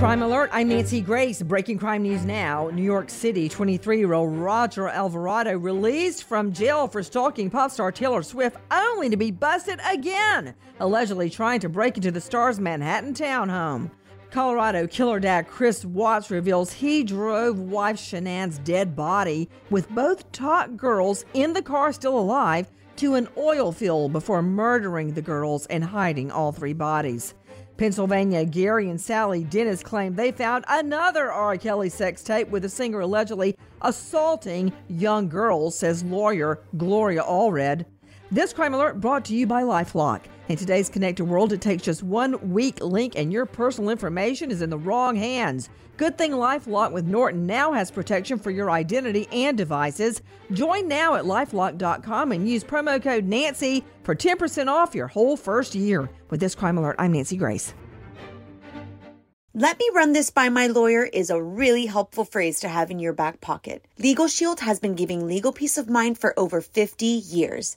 Crime Alert, I'm Nancy Grace. Breaking crime news now. New York City 23 year old Roger Alvarado released from jail for stalking pop star Taylor Swift only to be busted again, allegedly trying to break into the star's Manhattan townhome. Colorado killer dad Chris Watts reveals he drove wife Shanann's dead body with both top girls in the car still alive to an oil field before murdering the girls and hiding all three bodies. Pennsylvania, Gary and Sally Dennis claim they found another R. Kelly sex tape with the singer allegedly assaulting young girls, says lawyer Gloria Allred. This crime alert brought to you by Lifelock. In today's connected world, it takes just one weak link and your personal information is in the wrong hands. Good thing Lifelock with Norton now has protection for your identity and devices. Join now at lifelock.com and use promo code Nancy for 10% off your whole first year. With this crime alert, I'm Nancy Grace. Let me run this by my lawyer is a really helpful phrase to have in your back pocket. Legal Shield has been giving legal peace of mind for over 50 years.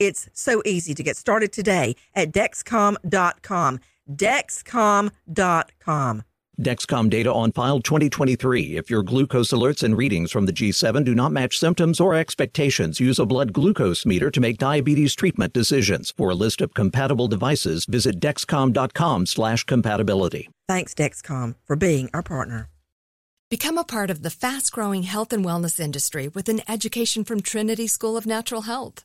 It's so easy to get started today at Dexcom.com. Dexcom.com. Dexcom data on file 2023. If your glucose alerts and readings from the G7 do not match symptoms or expectations, use a blood glucose meter to make diabetes treatment decisions. For a list of compatible devices, visit dexcom.com/compatibility. Thanks Dexcom for being our partner. Become a part of the fast-growing health and wellness industry with an education from Trinity School of Natural Health.